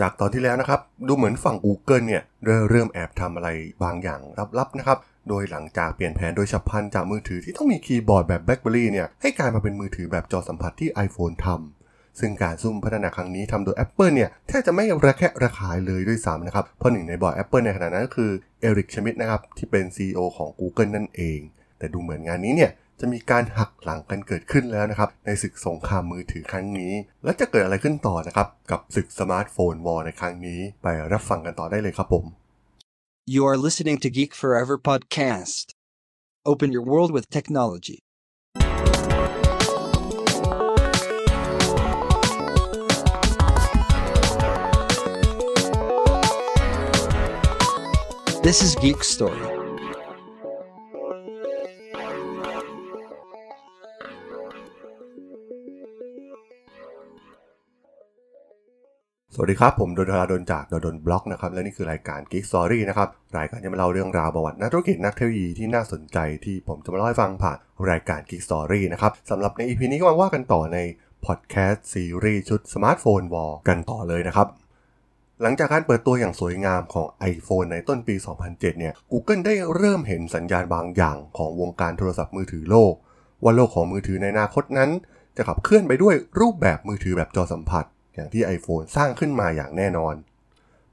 จากตอนที่แล้วนะครับ ดูเหมือนฝั่ง Google เนี่ยเริ่มแอบทำอะไรบางอย่างลับๆนะครับ โดยหลังจากเปลี่ยนแผนโดยฉับพลันจากมือถือที่ต้องมีคีย์บอร์ดแบบ BlackBerry เนี่ยให้กลายมาเป็นมือถือแบบจอสัมผัสที่ iPhone ทำซึ่งการซุ่มพัฒนาครั้งนี้ทำโดย Apple เนี่ยแทบจะไม่ระแคะระขายเลยด้วยซ้ำนะครับ เพราะหนึ่งในบอร์ด Apple ในขณะนั้นก็คือเอริกชมิดนะครับ ที่เป็น CEO ของ Google นั่นเอง แต่ดูเหมือนงานนี้เนี่ย จะมีการหักหลังกันเกิดขึ้นแล้วนะครับ ในศึกสงครามมือถือครั้งนี้ และจะเกิดอะไรขึ้นต่อนะครับ กับศึก Smartphone War ในครั้งนี้ ไปรับฟังกันต่อได้เลยครับผม You are listening to Geek Forever podcast. Open your world with technology. This is Geek Story. สวัสดีครับ ผมดล ธราดล จาก ด.ดล็อกนะครับและนี่คือรายการ Geek Story นะครับรายการที่มาเล่าเรื่องราวประวัตินักธุรกิจนักเทคโนโลยีที่น่าสนใจที่ผมจะมาเล่าให้ฟังผ่านรายการ Geek Story นะครับสำหรับใน EP นี้ก็มาว่ากันต่อในพอดแคสต์ซีรีส์ชุด Smartphone War กันต่อเลยนะครับหลังจากการเปิดตัวอย่างสวยงามของ iPhone ในต้นปี 2007 เนี่ย Google ได้เริ่มเห็นสัญญาณบางอย่างของวงการโทรศัพท์มือถือโลก ว่าโลกของมือถือในอนาคตนั้น จะขับเคลื่อนไปด้วยรูปแบบมือถือแบบจอสัมผัส อย่างที่ iPhone สร้างขึ้นมาอย่างแน่นอน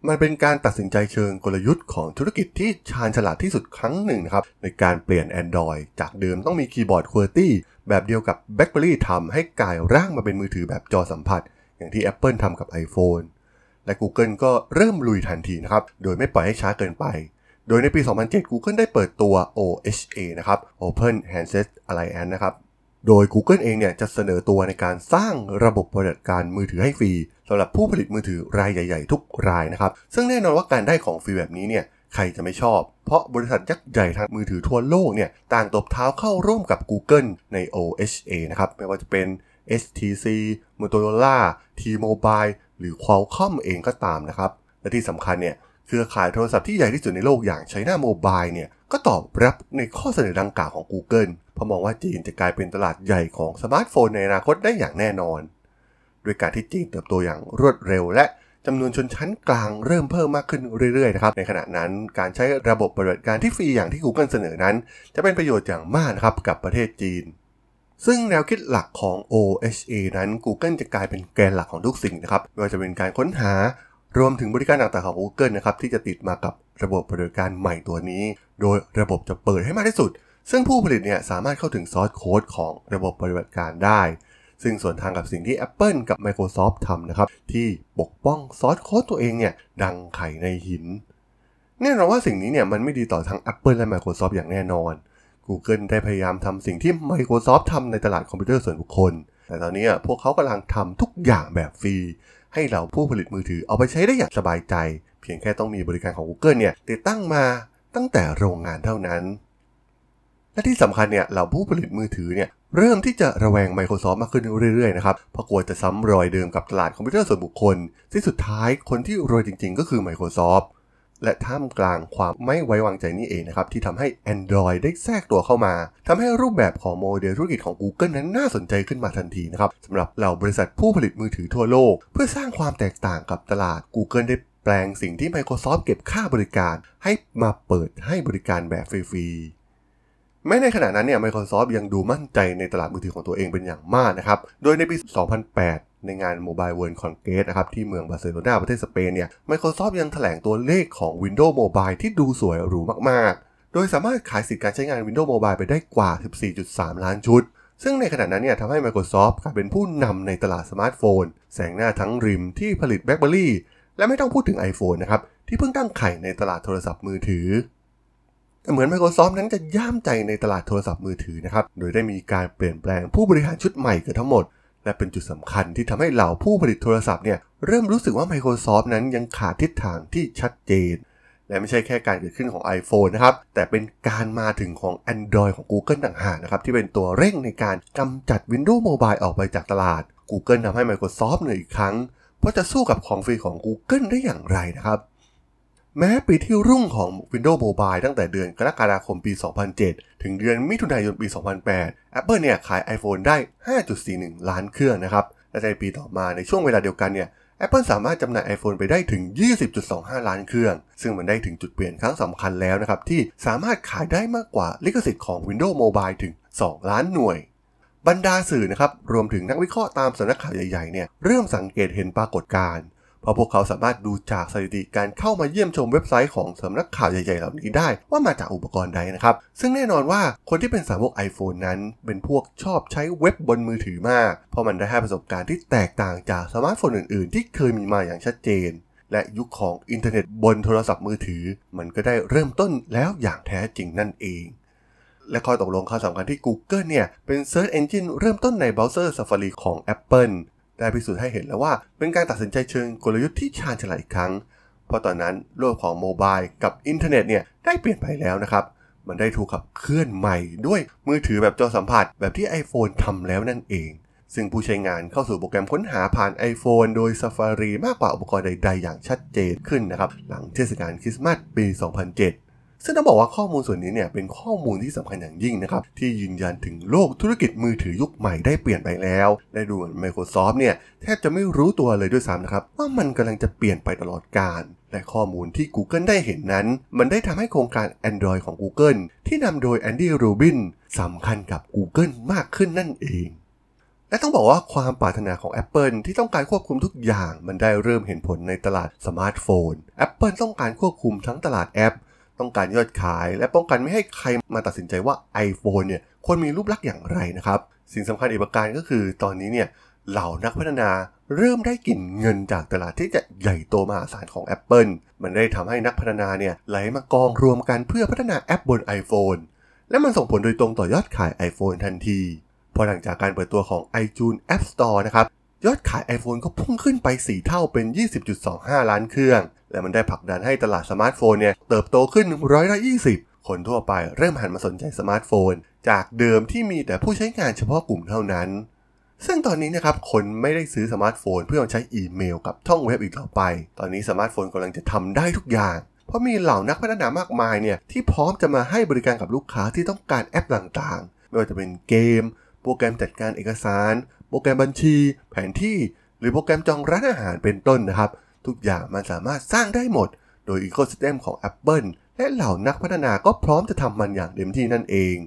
มันเป็นการตัดสินใจเชิงกลยุทธ์ของธุรกิจที่ชาญฉลาดที่สุดครั้งหนึ่งนะครับ ในการเปลี่ยน Android จากเดิมต้องมีคีย์บอร์ด QWERTY แบบเดียวกับ BlackBerry ทำให้กลายร่างมาเป็นมือถือแบบจอสัมผัส อย่างที่ Apple ทำกับ iPhone และ Google ก็เริ่มลุยทันทีนะครับ โดยไม่ปล่อยให้ช้าเกินไป โดยในปี 2007 Google ได้เปิดตัว OHA นะครับ Open Handset Alliance นะครับ โดย Google เองเนี่ยจะเสนอตัวในการสร้างระบบปฏิบัติการมือถือให้ฟรีสำหรับผู้ผลิตมือถือรายใหญ่ๆ ทุกรายนะครับ ซึ่งแน่นอนว่าการได้ของฟรีแบบนี้เนี่ยใครจะไม่ชอบ เพราะบริษัทยักษ์ใหญ่ทางมือถือทั่วโลกเนี่ยต่างตบเท้าเข้าร่วมกับ Google ใน OHA นะครับไม่ว่าจะเป็น HTC Motorola T-Mobile หรือ Qualcomm เองก็ตามนะครับ และที่สำคัญเนี่ยเครือข่ายโทรศัพท์ที่ใหญ่ที่สุดในโลกอย่าง China Mobile เนี่ยก็ตอบรับในข้อเสนอดังกล่าวของ Google เพราะมองว่าจีนจะกลายเป็นตลาดใหญ่ของสมาร์ทโฟนในอนาคตได้อย่างแน่นอน ด้วยการที่จีนเติบโตอย่างรวดเร็ว และจำนวนชนชั้นกลางเริ่มเพิ่มมากขึ้นเรื่อยๆนะครับ ในขณะนั้นการใช้ระบบปฏิบัติการที่ฟรีอย่างที่ Google เสนอนั้น จะเป็นประโยชน์อย่างมากนะครับกับประเทศจีน ซึ่งแนวคิดหลักของ OHA นั้น Google จะกลายเป็นแกนหลักของทุกสิ่งนะครับไม่ว่าจะเป็นการค้นหารวมถึงบริการต่างๆของ Google นะครับที่จะติดมากับระบบปฏิบัติการใหม่ตัวนี้ โดยระบบจะเปิดให้มากที่สุด ซึ่งผู้ผลิตเนี่ยสามารถเข้าถึงซอสโค้ดของระบบปฏิบัติการได้ ซึ่งส่วนทางกับสิ่งที่ Apple กับ Microsoft ทำนะครับ ที่ปกป้องซอสโค้ดตัวเองเนี่ยดังไข่ในหินแน่นอนว่าสิ่งนี้เนี่ยมันไม่ดีต่อทั้ง Apple และ Microsoft อย่างแน่นอน Google ได้พยายามทำสิ่งที่ Microsoft ทำในตลาดคอมพิวเตอร์ส่วนบุคคล แต่ตอนนี้พวกเขากำลังทำทุกอย่างแบบฟรี ให้เหล่าผู้ผลิตมือถือเอาไปใช้ได้อย่างสบายใจ เพียงแค่ต้องมีบริการของ Google เนี่ยติดตั้งมาตั้งแต่โรงงานเท่านั้น และที่สำคัญเนี่ยเหล่าผู้ผลิตมือถือเนี่ยเริ่มที่จะระแวง Microsoft มากขึ้นเรื่อยๆนะครับเพราะกลัวจะซ้ำรอยเดิมกับตลาดคอมพิวเตอร์ส่วนบุคคล ที่สุดท้ายคนที่รวยจริง ๆ ก็คือ Microsoft และท่ามกลางความไม่ไว้วางใจนี่เองนะครับ ที่ทำให้ Android ได้แทรกตัวเข้ามาทำให้รูปแบบของโมเดลธุรกิจของ Google นั้นน่าสนใจขึ้นมาทันทีนะครับสำหรับเหล่าบริษัทผู้ผลิตมือถือทั่วโลก เพื่อสร้างความแตกต่างกับตลาด Google ได้แปลงสิ่งที่ Microsoft เก็บค่าบริการ ให้มาเปิดให้บริการแบบฟรีๆ แม้ในขณะนั้นเนี่ย Microsoft ยังดูมั่นใจในตลาดมือถือของตัวเองเป็นอย่างมากนะครับ โดยในปี 2008 ในงาน Mobile World Congress นะครับที่เมืองบาร์เซโลนาประเทศสเปนเนี่ย Microsoft ยังแถลงตัวเลขของ Windows Mobile ที่ดูสวยหรูมากๆ โดยสามารถขายสิทธิการใช้งาน Windows Mobile ไปได้กว่า 14.3 ล้านชุด ซึ่งในขณะนั้นเนี่ยทำให้ Microsoft กลายเป็นผู้นำในตลาดสมาร์ทโฟน แสงหน้าทั้งริมที่ผลิต BlackBerry และไม่ต้องพูดถึง iPhone นะครับที่เพิ่งตั้งไข่ในตลาดโทรศัพท์มือถือ แต่เหมือน Microsoft นั้นจะย่ามใจในตลาดโทรศัพท์มือถือนะครับ โดยได้มีการเปลี่ยนแปลงผู้บริหารชุดใหม่เกือบทั้งหมด และเป็นจุดสำคัญที่ทำให้เหล่าผู้ผลิตโทรศัพท์เนี่ยเริ่มรู้สึกว่า Microsoft นั้นยังขาดทิศทางที่ชัดเจน และไม่ใช่แค่การเกิดขึ้นของ iPhone นะครับ แต่เป็นการมาถึงของ Android ของ Google ต่างหากนะครับ ที่เป็นตัวเร่งในการกำจัด Windows Mobile ออกไปจากตลาด Google ทำให้ Microsoft เหนื่อยอีกครั้ง เพราะจะสู้กับของฟรีของ Google ได้อย่างไรนะครับ แม้ปีที่รุ่งของ Windows Mobile ตั้งแต่เดือนกรกฎาคมปี 2007 ถึงเดือนมิถุนายนปี 2008 Apple เนี่ยขาย iPhone ได้ 5.41 ล้านเครื่องนะครับ และในปีต่อมาในช่วงเวลาเดียวกันเนี่ย Apple สามารถจำหน่าย iPhone ไปได้ถึง 20.25 ล้านเครื่อง ซึ่งมันได้ถึงจุดเปลี่ยนครั้งสำคัญแล้วนะครับ ที่สามารถขายได้มากกว่าลิขสิทธิ์ของ Windows Mobile ถึง 2 ล้านหน่วย บรรดาสื่อนะครับรวมถึงนักวิเคราะห์ตามสำนักข่าวใหญ่ๆเนี่ยเริ่มสังเกตเห็นปรากฏการณ์ เพราะพวกเขาสามารถดูจากสถิติการเข้ามาเยี่ยมชมเว็บไซต์ของสำนักข่าวใหญ่ๆเหล่านี้ได้ว่ามาจากอุปกรณ์ใดนะครับ ซึ่งแน่นอนว่าคนที่เป็นสาวก iPhone นั้น เป็นพวกชอบใช้เว็บบนมือถือมาก เพราะมันได้ให้ประสบการณ์ที่แตกต่างจากสมาร์ทโฟนอื่นๆ ที่เคยมีมาอย่างชัดเจน และยุคของอินเทอร์เน็ตบนโทรศัพท์มือถือ มันก็ได้เริ่มต้นแล้วอย่างแท้จริงนั่นเองและข้อตกลงข้อสำคัญที่ Google เนี่ย เป็น Search Engine เริ่มต้นในเบราว์เซอร์ Safari ของ Apple ได้พิสูจน์ให้เห็นแล้วว่า เป็นการตัดสินใจเชิงกลยุทธ์ที่ชาญฉลาดอีกครั้ง เพราะตอนนั้นโลกของ mobile กับอินเทอร์เน็ตเนี่ยได้เปลี่ยนไปแล้วนะครับ มันได้ถูกขับเคลื่อนใหม่ด้วยมือถือแบบจอสัมผัสแบบที่ iPhone ทำแล้วนั่นเอง ซึ่งผู้ใช้งานเข้าสู่โปรแกรมค้นหาผ่าน iPhone โดย Safari มากกว่าอุปกรณ์ใด ๆ อย่างชัดเจนขึ้นนะครับหลังเทศกาลคริสต์มาสปี 2007 ซึ่งต้องบอกว่าข้อมูลส่วนนี้เนี่ยเป็นข้อมูลที่สำคัญอย่างยิ่งนะครับ ที่ยืนยันถึงโลกธุรกิจมือถือยุคใหม่ได้เปลี่ยนไปแล้ว และดูเหมือน Microsoft เนี่ยแทบจะไม่รู้ตัวเลยด้วยซ้ำนะครับ ว่ามันกำลังจะเปลี่ยนไปตลอดกาลและข้อมูลที่ Google ได้เห็นนั้น มันได้ทำให้โครงการ Android ของ Google ที่นำโดย Andy Rubin สำคัญกับ Google มากขึ้นนั่นเองและต้องบอกว่าความปรารถนาของ Apple ที่ต้องการควบคุมทุกอย่าง มันได้เริ่มเห็นผลในตลาดสมาร์ทโฟน Apple ต้องการควบคุมทั้งตลาดแอป ต้องการยอดขาย และป้องกันไม่ให้ใครมาตัดสินใจว่า iPhone เนี่ยควรมีรูปลักษณ์อย่างไรนะครับสิ่งสำคัญอีกประการก็คือตอนนี้เนี่ยเหล่านักพัฒนาเริ่มได้กลิ่นเงินจากตลาดที่จะใหญ่โตมหาศาลของ Apple มันได้ทำให้นักพัฒนาเนี่ยไหลมากองรวมกันเพื่อพัฒนาแอปบน iPhone และมันส่งผลโดยตรงต่อยอดขาย iPhone ทันทีพอหลังจากการเปิดตัวของ iTunes App Store นะครับ ยอดขาย iPhone ก็พุ่งขึ้นไป 4 เท่าเป็น 20.25 ล้านเครื่อง และมันได้ผลักดันให้ตลาดสมาร์ทโฟนเนี่ยเติบโตขึ้นร้อยละ20 คนทั่วไปเริ่มหันมาสนใจสมาร์ทโฟน จากเดิมที่มีแต่ผู้ใช้งานเฉพาะกลุ่มเท่านั้น ซึ่งตอนนี้นะครับ คนไม่ได้ซื้อสมาร์ทโฟนเพื่อใช้อีเมลกับท่องเว็บอีกต่อไป ตอนนี้สมาร์ทโฟนกำลังจะทำได้ทุกอย่าง เพราะมีเหล่านักพัฒนามากมายเนี่ยที่พร้อมจะมาให้บริการกับลูกค้าที่ต้องการแอปต่างๆ ไม่ว่าจะเป็นเกม โปรแกรมจัดการเอกสาร โปรแกรมบัญชี แผนที่ หรือโปรแกรมจองร้านอาหารเป็นต้นนะครับ ทุกอย่างมันสามารถสร้างได้หมด โดยอีโค y ิสเต็มของ Apple และเหล่านักพัฒนาก็พร้อมจะทำมันอย่างเต็มที่นั่นเอง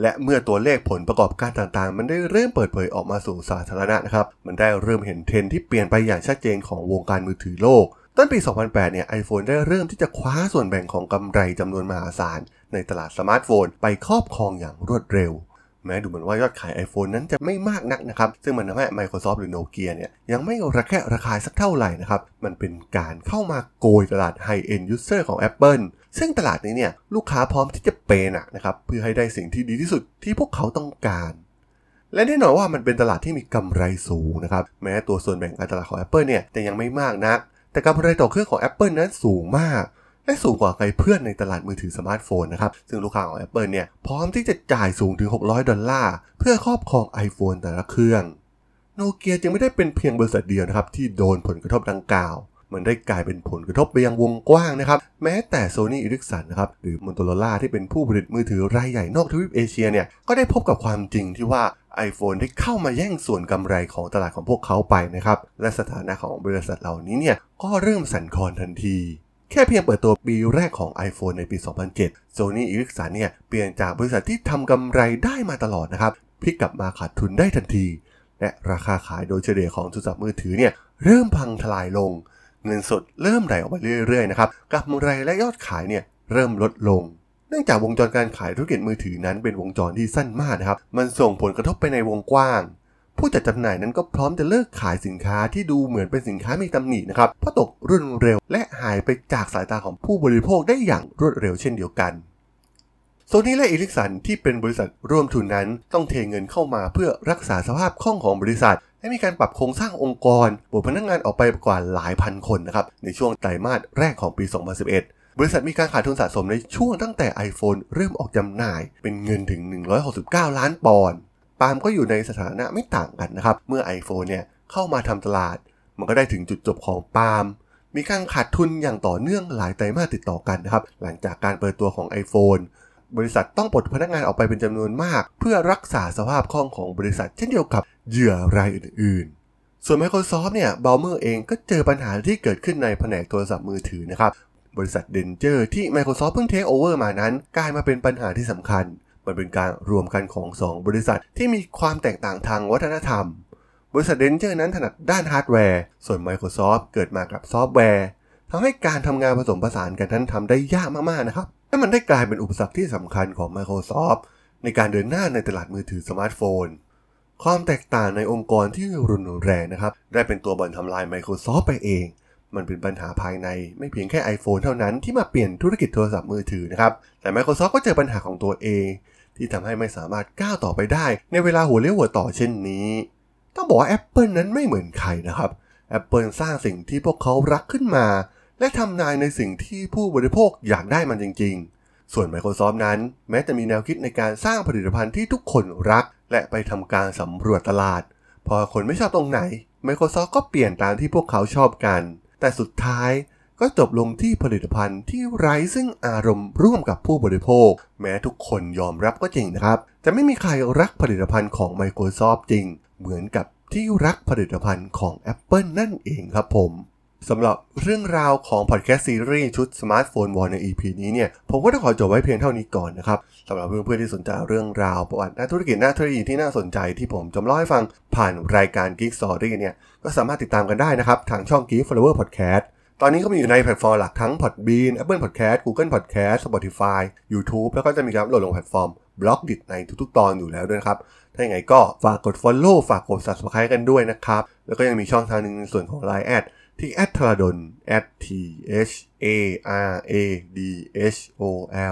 และเมื่อตัวเลขผลประกอบการต่างๆ มันได้เริ่มเปิดเผยออกมาสู่สาธารณะนะครับ มันได้เริ่มเห็นเทรนที่เปลี่ยนไปอย่างชัดเจนของวงการมือถือโลกต้นปี 2008 เนี่ย iPhone ได้เริ่มที่จะคว้าส่วนแบ่งของกำไรจำนวนมหาศาล ในตลาดสมาร์ทโฟนไปครอบครองอย่างรวดเร็ว แม้ดูเหมือนว่ายอดขาย iPhone นั้นจะไม่มากนักนะครับ ซึ่งมันทำให้ Microsoft หรือ Nokia เนี่ยยังไม่ระแคะระคายสักเท่าไหร่นะครับ มันเป็นการเข้ามาโกยตลาด High End User ของ Apple ซึ่งตลาดนี้เนี่ยลูกค้าพร้อมที่จะเปย์หนักนะครับเพื่อให้ได้สิ่งที่ดีที่สุดที่พวกเขาต้องการและแน่นอนว่ามันเป็นตลาดที่มีกำไรสูงนะครับ แม้ตัวส่วนแบ่งการตลาดของ Apple เนี่ยจะยังไม่มากนัก แต่กำไรต่อเครื่องของ Apple นั้นสูงมาก และสูงกว่าใครเพื่อนในตลาดมือถือสมาร์ทโฟนนะครับ ซึ่งลูกค้าของ Apple เนี่ยพร้อมที่จะจ่ายสูงถึง 600 ดอลลาร์ เพื่อครอบครอง iPhone แต่ละเครื่อง โนเกียจึงไม่ได้เป็นเพียงบริษัทเดียวนะครับที่โดนผลกระทบดังกล่าว มันได้กลายเป็นผลกระทบไปยังวงกว้างนะครับ แม้แต่ Sony Ericsson นะครับหรือ Motorola ที่เป็นผู้ผลิตมือถือรายใหญ่นอกทวีปเอเชียเนี่ยก็ได้พบกับความจริงที่ว่า iPhone ได้เข้ามาแย่งส่วนกำไรของตลาดของพวกเขาไปนะครับและสถานะของบริษัทเหล่านี้เนี่ยก็เริ่มสั่นคลอนทันที แค่เพียงเปิดตัวปีแรกของ iPhone ในปี 2007 Sony Ericsson เนี่ยเปลี่ยนจากบริษัทที่ทำกำไรได้มาตลอดนะครับพลิกกลับมาขาดทุนได้ทันที และราคาขายโดยเฉลี่ยของโทรศัพท์มือถือเนี่ยเริ่มพังทลายลง เงินสดเริ่มไหลออกไปเรื่อยๆนะครับกำไรและยอดขายเนี่ยเริ่มลดลง เนื่องจากวงจรการขายธุรกิจมือถือนั้นเป็นวงจรที่สั้นมากนะครับ มันส่งผลกระทบไปในวงกว้าง ผู้จัดจำหน่ายนั้นก็พร้อมจะเลิกขายสินค้าที่ดูเหมือนเป็นสินค้ามีตำหนินะครับเพราะตกรุ่นเร็ว และหายไปจากสายตาของผู้บริโภคได้อย่างรวดเร็วเช่นเดียวกันโซนี่และอีลิกสันที่เป็นบริษัทร่วมทุนนั้นต้องเทเงินเข้ามาเพื่อรักษาสภาพคล่องของบริษัท และมีการปรับโครงสร้างองค์กรบวกพนักงานออกไปกว่าหลายพันคนนะครับในช่วงไตรมาสแรกของปี 2011 บริษัทมีการขาดทุนสะสมในช่วงตั้งแต่ iPhone เริ่มออกจำหน่ายเป็นเงินถึง 169 ล้านปอนด์ ปาล์มก็อยู่ในสถานะไม่ต่างกันนะครับ เมื่อ iPhone เนี่ยเข้ามาทำตลาด มันก็ได้ถึงจุดจบของปาล์มมีการขาดทุนอย่างต่อเนื่องหลายไตรมาสติดต่อกันนะครับ หลังจากการเปิดตัวของ iPhone บริษัทต้องปลดพนักงานออกไปเป็นจำนวนมาก เพื่อรักษาสภาพคล่องของบริษัทเช่นเดียวกับเหยื่อรายอื่นๆ ส่วน Microsoft เนี่ยบ a ลเมอร์เองก็เจอปัญหาที่เกิดขึ้นในแผนกโทรศัพท์มือถือนะครับ บริษัท Danger ที่ Microsoft เพิ่งเทคโอเวอร์มานั้น กลายมาเป็นปัญหาที่สำคัญ มันเป็นการรวมกันของ 2 บริษัทที่มีความแตกต่างทางวัฒนธรรม บริษัท Danger นั้นถนัดด้านฮาร์ดแวร์ ส่วน Microsoft เกิดมากับซอฟต์แวร์ทำให้การทำงานผสมผสานกันนั้นทำได้ยากมากๆนะครับและมันได้กลายเป็นอุปสรรคที่สำคัญของ Microsoft ในการเดินหน้าในตลาดมือถือสมาร์ทโฟน ความแตกต่างในองค์กรที่รุนแรงนะครับ ได้เป็นตัวบ่อนทำลาย Microsoft ไปเอง มันเป็นปัญหาภายในไม่เพียงแค่ iPhone เท่านั้นที่มาเปลี่ยนธุรกิจโทรศัพท์มือถือนะครับ แต่ Microsoft ก็เจอปัญหาของตัวเอง ที่ทำให้ไม่สามารถก้าวต่อไปได้ ในเวลาหัวเลี้ยวหัวต่อเช่นนี้ ต้องบอกว่า Apple นั้นไม่เหมือนใครนะครับ Apple สร้างสิ่งที่พวกเขารักขึ้นมา และทำนายในสิ่งที่ผู้บริโภคอยากได้มันจริง ๆ ส่วน Microsoft นั้น แม้จะมีแนวคิดในการสร้างผลิตภัณฑ์ที่ทุกคนรัก และไปทำการสำรวจตลาด พอคนไม่ชอบตรงไหน Microsoft ก็เปลี่ยนตามที่พวกเขาชอบกัน แต่สุดท้าย ก็จบลงที่ผลิตภัณฑ์ที่ไร้ซึ่งอารมณ์ร่วมกับผู้บริโภค แม้ทุกคนยอมรับก็จริงนะครับ แต่ไม่มีใครรักผลิตภัณฑ์ของ Microsoft จริง เหมือนกับที่รักผลิตภัณฑ์ของ Apple นั่นเองครับผมสำหรับเรื่องราวของพอดแคสต์ซีรีส์ชุด Smartphone War ใน EP นี้เนี่ย ผมก็ต้องขอจบไว้เพียงเท่านี้ก่อนนะครับสำหรับเพื่อนๆที่สนใจเรื่องราวประวัตินักธุรกิจนักธุรกิจที่น่าสนใจที่ผมจะเล่าให้ฟังผ่านรายการ Geek Story เนี่ย ก็สามารถติดตามกันได้นะครับ ทางช่อง Geek Forever Podcast ตอนนี้ก็มีอยู่ในแพลตฟอร์มหลักทั้ง Podbean Apple Podcast Google Podcast Spotify YouTube แล้วก็จะมีการโหลดลงแพลตฟอร์ม Blockdit ในทุกๆ ตอนอยู่แล้วด้วยครับ ถ้าอย่างไรก็ฝากกด Follow ฝากกด Subscribe กันด้วยนะครับ แล้วก็ยังมีช่องทางหนึ่งในส่วนของ Line แอดที่ a t h a d o n t h a r a d h o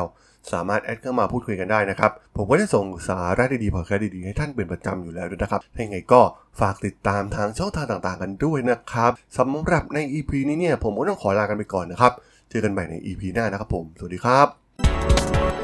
l สามารถแอดเข้ามาพูดคุยกันได้นะครับ ผมก็จะส่งสาระดีๆพอแคสดีๆ ให้ท่านเป็นประจำอยู่แล้วด้วยนะครับ ถ้าอย่างไรก็ฝากติดตามทางช่องทางต่างๆ กันด้วยนะครับสำหรับใน EP นี้เนี่ยผมก็ต้องขอลากันไปก่อนนะครับ เจอกันใหม่ใน EP หน้านะครับผม สวัสดีครับ